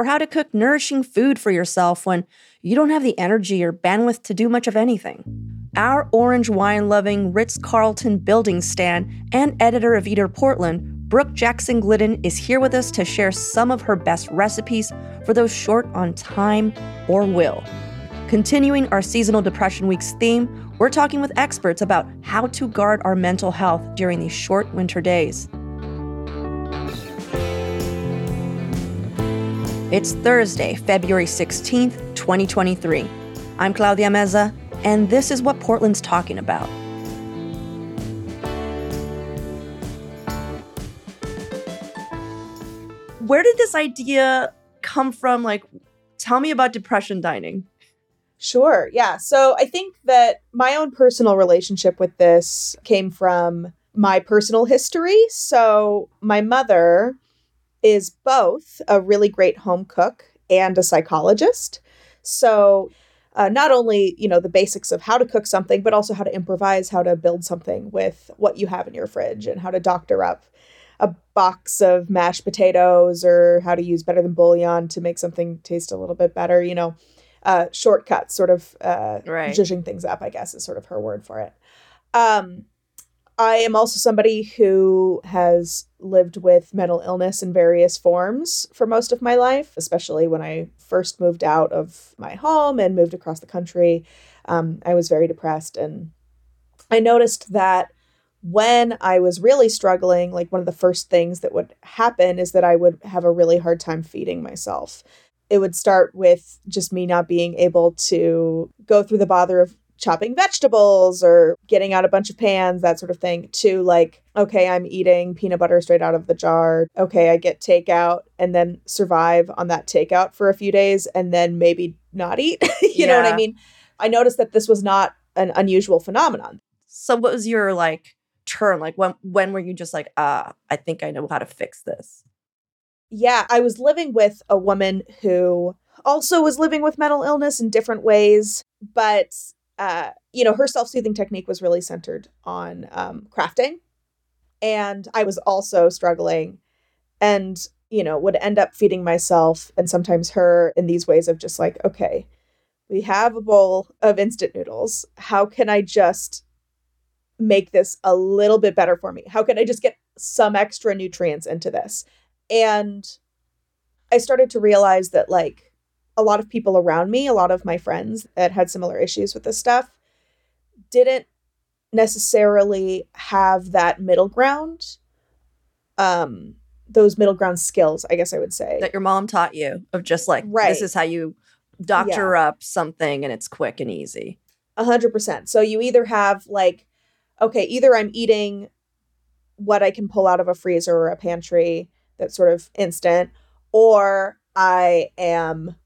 or how to cook nourishing food for yourself when you don't have the energy or bandwidth to do much of anything. Our orange wine loving Ritz Carlton building stand and editor of Eater Portland, Brooke Jackson Glidden, is here with us to share some of her best recipes for those short on time or will. Continuing our seasonal depression week's theme, we're talking with experts about how to guard our mental health during these short winter days. It's Thursday, February 16th, 2023. I'm Claudia Meza, and this is what Portland's talking about. Where did this idea come from? Like, tell me about depression dining. Sure. Yeah. So I think that my own personal relationship with this came from my personal history. So my mother is both a really great home cook and a psychologist. So, uh, not only you know the basics of how to cook something, but also how to improvise, how to build something with what you have in your fridge, and how to doctor up a box of mashed potatoes, or how to use better than bouillon to make something taste a little bit better. You know, uh, shortcuts, sort of uh, Right. things up. I guess is sort of her word for it. Um, I am also somebody who has lived with mental illness in various forms for most of my life, especially when I first moved out of my home and moved across the country. Um, I was very depressed, and I noticed that when I was really struggling, like one of the first things that would happen is that I would have a really hard time feeding myself. It would start with just me not being able to go through the bother of chopping vegetables or getting out a bunch of pans, that sort of thing, to like, okay, I'm eating peanut butter straight out of the jar. Okay, I get takeout and then survive on that takeout for a few days and then maybe not eat. you know what I mean? I noticed that this was not an unusual phenomenon. So, what was your like turn? Like, when when were you just like, ah, I think I know how to fix this? yeah, I was living with a woman who also was living with mental illness in different ways, but uh, you know, her self-soothing technique was really centered on um, crafting, and I was also struggling, and you know, would end up feeding myself and sometimes her in these ways of just like, okay, we have a bowl of instant noodles. How can I just make this a little bit better for me? How can I just get some extra nutrients into this? And I started to realize that, like, a lot of people around me, a lot of my friends that had similar issues with this stuff, didn't necessarily have that middle ground. Um, those middle ground skills, I guess I would say. That your mom taught you of just like, Right. this is how you doctor up something and it's quick and easy. A hundred percent. So you either have like, okay, either I'm eating what I can pull out of a freezer or a pantry that's sort of instant, or I am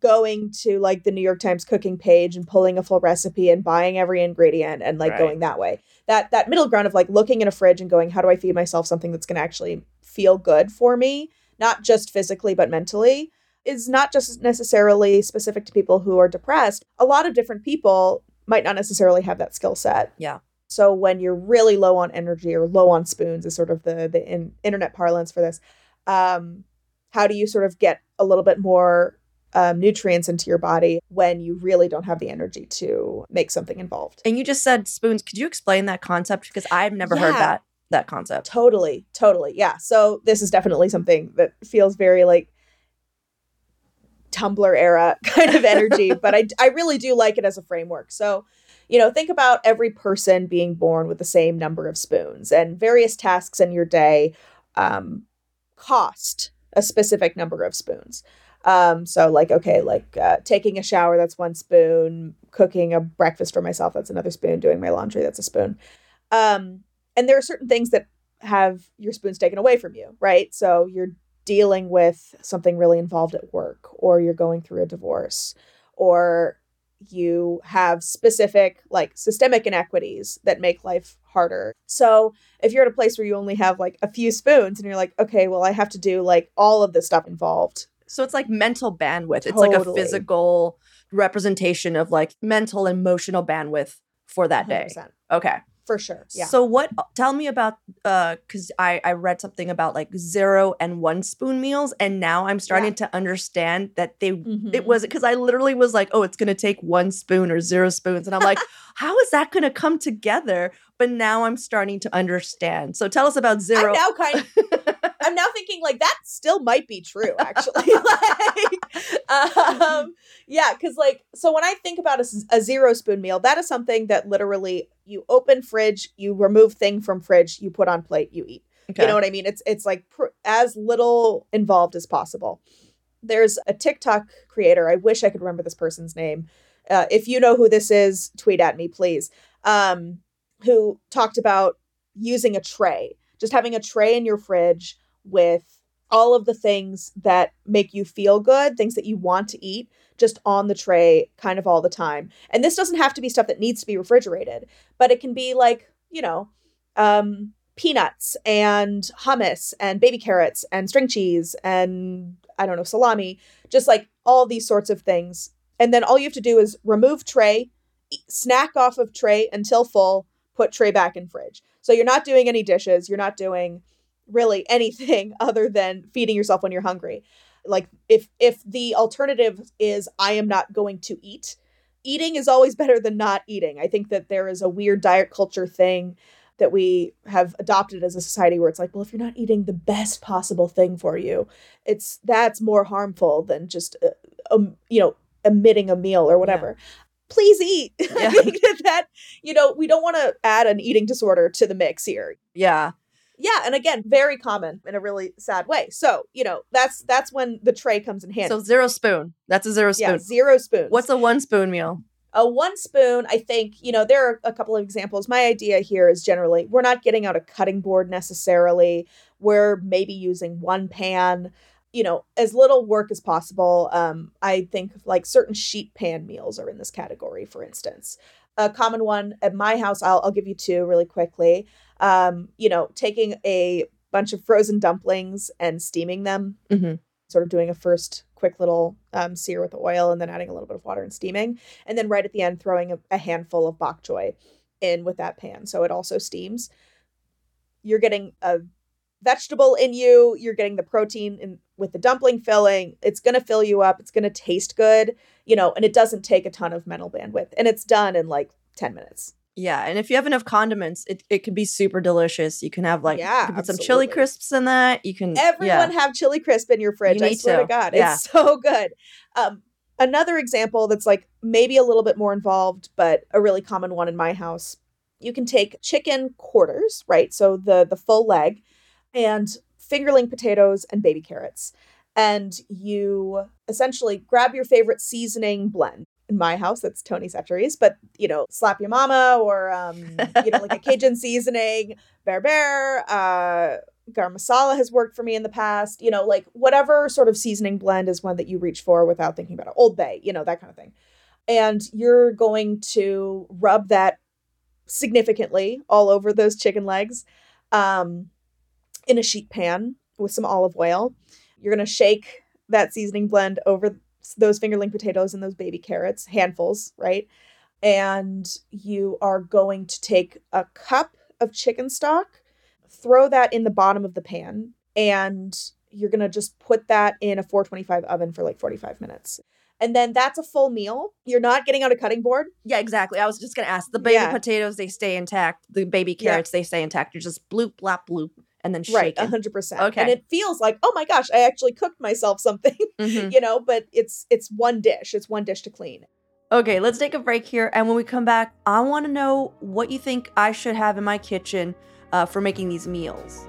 going to like the New York Times cooking page and pulling a full recipe and buying every ingredient and like Right. going that way. That that middle ground of like looking in a fridge and going, how do I feed myself something that's going to actually feel good for me, not just physically but mentally, is not just necessarily specific to people who are depressed. A lot of different people might not necessarily have that skill set. Yeah. So when you're really low on energy or low on spoons is sort of the the in, internet parlance for this. Um, how do you sort of get a little bit more um, nutrients into your body when you really don't have the energy to make something involved? And you just said spoons. Could you explain that concept? Because I've never heard that that concept. Totally, totally. Yeah. So this is definitely something that feels very like Tumblr era kind of energy, but I, I really do like it as a framework. So, You know, think about every person being born with the same number of spoons, and various tasks in your day um, cost a specific number of spoons. Um, so like, okay, like uh, taking a shower, that's one spoon. Cooking a breakfast for myself, that's another spoon. Doing my laundry, that's a spoon. Um, and there are certain things that have your spoons taken away from you, right? So you're dealing with something really involved at work, or you're going through a divorce, or you have specific like systemic inequities that make life harder. So if you're at a place where you only have like a few spoons and you're like, okay, well, I have to do like all of this stuff involved. So it's like mental bandwidth. It's like a physical representation of like mental emotional bandwidth for that day. 100%. Okay. For sure. Yeah. So what tell me about uh cuz I I read something about like 0 and 1 spoon meals and now I'm starting to understand that they Mhm. it was cuz I literally was like, "Oh, it's going to take 1 spoon or 0 spoons." And I'm like, "How is that going to come together?" But now I'm starting to understand. So tell us about 0 I'm now kind I'm now thinking like that still might be true actually. like um yeah, cuz like so when I think about a zero spoon meal, that is something that literally you open fridge, you remove thing from fridge, you put on plate, you eat. Okay. You know what I mean? It's it's like pr- as little involved as possible. There's a TikTok creator. I wish I could remember this person's name. Uh, if you know who this is, tweet at me, please. Um, who talked about using a tray, just having a tray in your fridge with all of the things that make you feel good, things that you want to eat, just on the tray, kind of all the time. And this doesn't have to be stuff that needs to be refrigerated, but it can be like you know. Um, peanuts and hummus and baby carrots and string cheese and I don't know, salami, just like all these sorts of things. And then all you have to do is remove tray, snack off of tray until full, put tray back in fridge. So you're not doing any dishes, you're not doing really anything other than feeding yourself when you're hungry. Like if if the alternative is I am not going to eat, eating is always better than not eating. I think that there is a weird diet culture thing that we have adopted as a society where it's like, well, if you're not eating the best possible thing for you, it's that's more harmful than just uh, um, you know emitting a meal or whatever. Please eat. Yeah. I think that, you know we don't want to add an eating disorder to the mix here. Yeah. Yeah, and again, very common in a really sad way. So you know that's that's when the tray comes in handy. So 0 spoon. That's a 0 spoon. yeah, zero spoons. What's a 1 spoon meal? a one spoon i think you know there are a couple of examples my idea here is generally we're not getting out a cutting board necessarily we're maybe using one pan you know as little work as possible. Um i think like certain sheet pan meals are in this category for instance. A common one at my house i'll, I'll give you two really quickly. Um you know taking a bunch of frozen dumplings and steaming them Mhm. sort of doing a first quick little um, sear with the oil and then adding a little bit of water and steaming and then right at the end throwing a, a handful of bok choy in with that pan so it also steams. You're getting a vegetable in you you're getting the protein in with the dumpling filling it's going to fill you up it's going to taste good you know and it doesn't take a ton of mental bandwidth and it's done in like 10 minutes Yeah, and if you have enough condiments, it, it can be super delicious. You can have like Yeah, put some chili crisps in that. You can everyone yeah. have chili crisp in your fridge You i swear to, to. god Yeah. it's so good um another example that's like maybe a little bit more involved but a really common one in my house you can take chicken quarters right so the the full leg and fingerling potatoes and baby carrots. And you essentially grab your favorite seasoning blend. In my house that's tony Chachere's, but you know slap your mama or um you know like a cajun seasoning berbere uh garam masala has worked for me in the past. You know like whatever sort of seasoning blend is one that you reach for without thinking about it. Old bay you know that kind of thing. And you're going to rub that significantly all over those chicken legs. Um in a sheet pan with some olive oil you're going to shake that seasoning blend over those fingerling potatoes and those baby carrots handfuls right and you are going to take a cup of chicken stock throw that in the bottom of the pan and you're going to just put that in a 425 oven for like 45 minutes and then that's a full meal you're not getting out a cutting board Yeah, exactly. I was just gonna ask. The baby Yeah. potatoes they stay intact. The baby Yeah. carrots they stay intact. You're just bloop blap bloop and then right shake 100% Okay. and it feels like oh my gosh i actually cooked myself something Mhm. you know but it's it's one dish it's one dish to clean Okay, let's take a break here. And when we come back, I want to know what you think I should have in my kitchen uh, for making these meals.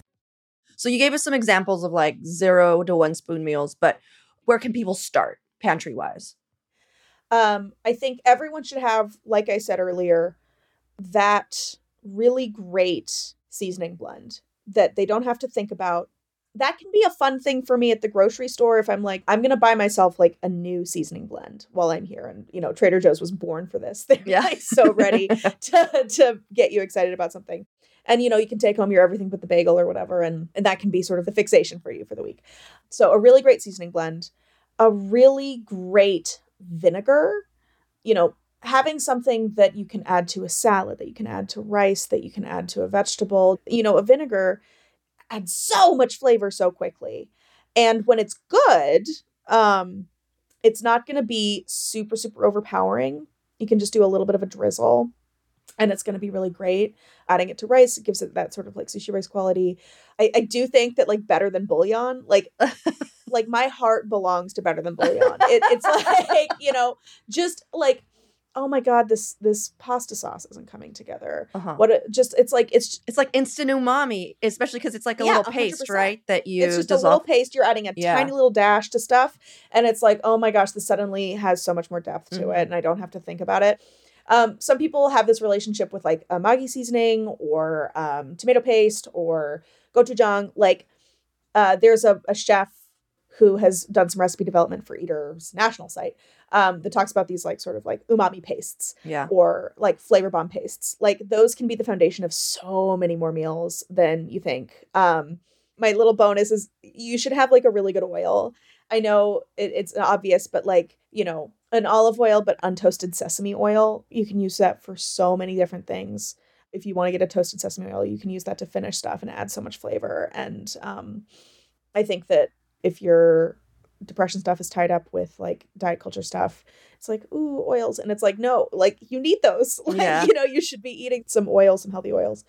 So you gave us some examples of like zero to one spoon meals, but where can people start pantry wise? Um, I think everyone should have, like I said earlier, that really great seasoning blend that they don't have to think about. That can be a fun thing for me at the grocery store if I'm like, I'm gonna buy myself like a new seasoning blend while I'm here. And you know, Trader Joe's was born for this. They're Yeah. like so ready to to get you excited about something. And you know, you can take home your everything but the bagel or whatever, and, and that can be sort of the fixation for you for the week. So a really great seasoning blend, a really great vinegar, you know, having something that you can add to a salad, that you can add to rice, that you can add to a vegetable. You know, a vinegar adds so much flavor so quickly. And when it's good, um, it's not going to be super, super overpowering. You can just do a little bit of a drizzle and it's going to be really great. Adding it to rice it gives it that sort of like sushi rice quality. I, I do think that like better than bouillon, like like my heart belongs to better than bouillon. It, it's like you know just like oh my god this this pasta sauce isn't coming together. Uh-huh. What a, just it's like it's It's like instant umami, especially because it's like a Yeah, little paste, 100%. right? That you it's just a little paste. You're adding a Yeah. tiny little dash to stuff, and it's like, oh my gosh, this suddenly has so much more depth to Mhm. it, and I don't have to think about it. Um, some people have this relationship with like a Maggi seasoning or um, tomato paste or gochujang. Like, uh, there's a, a chef who has done some recipe development for Eater's national site um, that talks about these like sort of like umami pastes yeah. or like flavor bomb pastes. Like those can be the foundation of so many more meals than you think. Um, my little bonus is you should have like a really good oil. I know it, it's obvious, but like, you know, an olive oil, but untoasted sesame oil, you can use that for so many different things. If you want to get a toasted sesame oil, you can use that to finish stuff and add so much flavor. And um, I think that if your depression stuff is tied up with like diet culture stuff, it's like, ooh, oils. And it's like, no, like you need those. Like, Yeah. you know, you should be eating some oils, some healthy oils.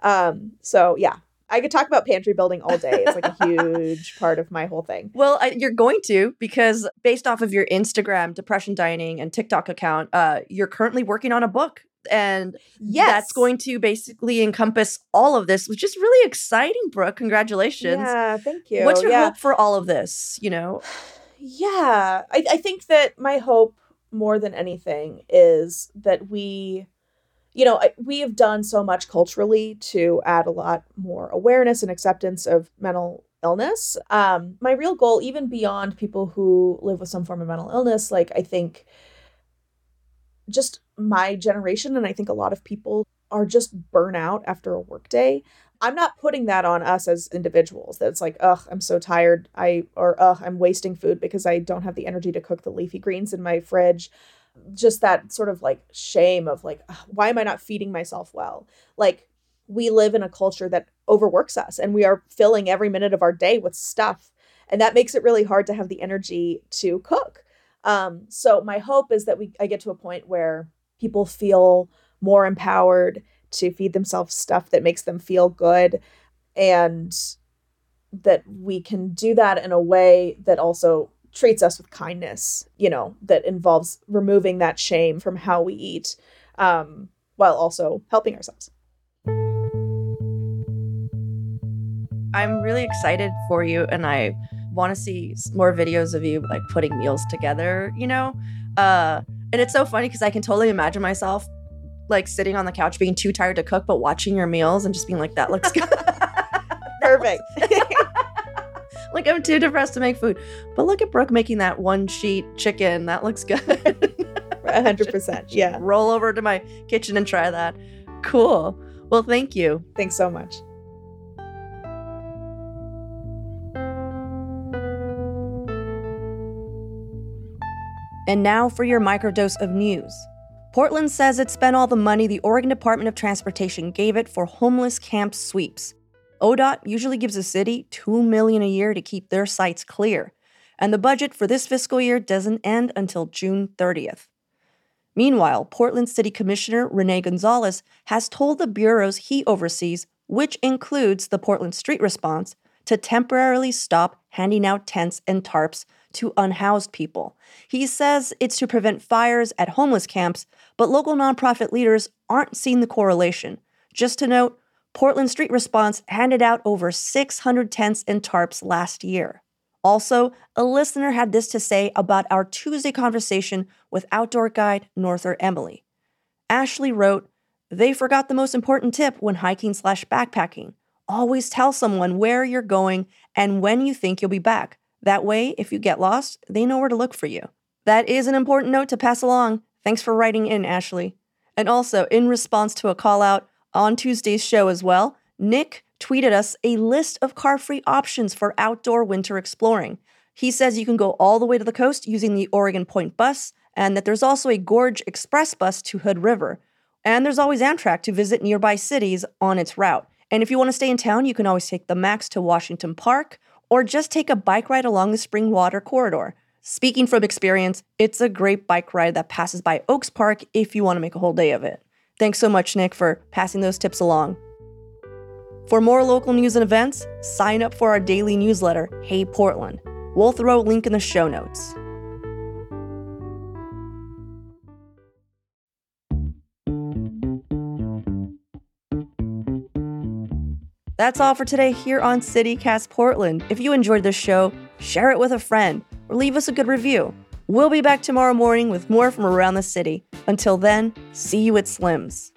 Um, so yeah, I could talk about pantry building all day. It's like a huge part of my whole thing. Well, I, you're going to because based off of your Instagram depression dining and TikTok account, uh, you're currently working on a book, and Yes. that's going to basically encompass all of this, which is really exciting, Brooke. Congratulations. Yeah, thank you. What's your yeah. hope for all of this? You know, Yeah, I, I think that my hope more than anything is that we, you know, we have done so much culturally to add a lot more awareness and acceptance of mental illness. Um, my real goal, even beyond people who live with some form of mental illness, like I think just my generation, and I think a lot of people are just burnout after a workday. I'm not putting that on us as individuals. That's like, ugh, I'm so tired. I or ugh, I'm wasting food because I don't have the energy to cook the leafy greens in my fridge. Just that sort of like shame of like, why am I not feeding myself well? Like we live in a culture that overworks us and we are filling every minute of our day with stuff. And that makes it really hard to have the energy to cook. Um, so my hope is that we I get to a point where people feel more empowered to feed themselves stuff that makes them feel good and that we can do that in a way that also treats us with kindness you know that involves removing that shame from how we eat um, while also helping ourselves I'm really excited for you, and I want to see more videos of you like putting meals together. You know, uh, and it's so funny because I can totally imagine myself like sitting on the couch being too tired to cook, but watching your meals and just being like, "That looks good." perfect like I'm too depressed to make food, but look at Brooke making that one sheet chicken. That looks good. 100% yeah Roll over to my kitchen and try that. Cool. Well, thank you. Thanks so much. And now for your microdose of news. Portland says it spent all the money the Oregon Department of Transportation gave it for homeless camp sweeps. ODOT usually gives the city 2 million a year to keep their sites clear, and the budget for this fiscal year doesn't end until June 30th. Meanwhile, Portland City Commissioner Rene Gonzalez has told the bureaus he oversees, which includes the Portland Street Response, to temporarily stop handing out tents and tarps to unhoused people. He says it's to prevent fires at homeless camps, but local nonprofit leaders aren't seeing the correlation. Just to note, Portland Street Response handed out over 600 tents and tarps last year. Also, a listener had this to say about our Tuesday conversation with outdoor guide Norther Emily. Ashley wrote, They forgot the most important tip when hiking slash backpacking. Always tell someone where you're going and when you think you'll be back. That way, if you get lost, they know where to look for you. That is an important note to pass along. Thanks for writing in, Ashley. And also, in response to a call out on Tuesday's show as well, Nick tweeted us a list of car free options for outdoor winter exploring. He says you can go all the way to the coast using the Oregon Point bus, and that there's also a Gorge Express bus to Hood River. And there's always Amtrak to visit nearby cities on its route. And if you want to stay in town, you can always take the MAX to Washington Park or just take a bike ride along the Springwater corridor. Speaking from experience, it's a great bike ride that passes by Oaks Park if you want to make a whole day of it. Thanks so much, Nick, for passing those tips along. For more local news and events, sign up for our daily newsletter, Hey Portland. We'll throw a link in the show notes. That's all for today here on CityCast Portland. If you enjoyed this show, share it with a friend or leave us a good review. We'll be back tomorrow morning with more from around the city. Until then, see you at Slim's.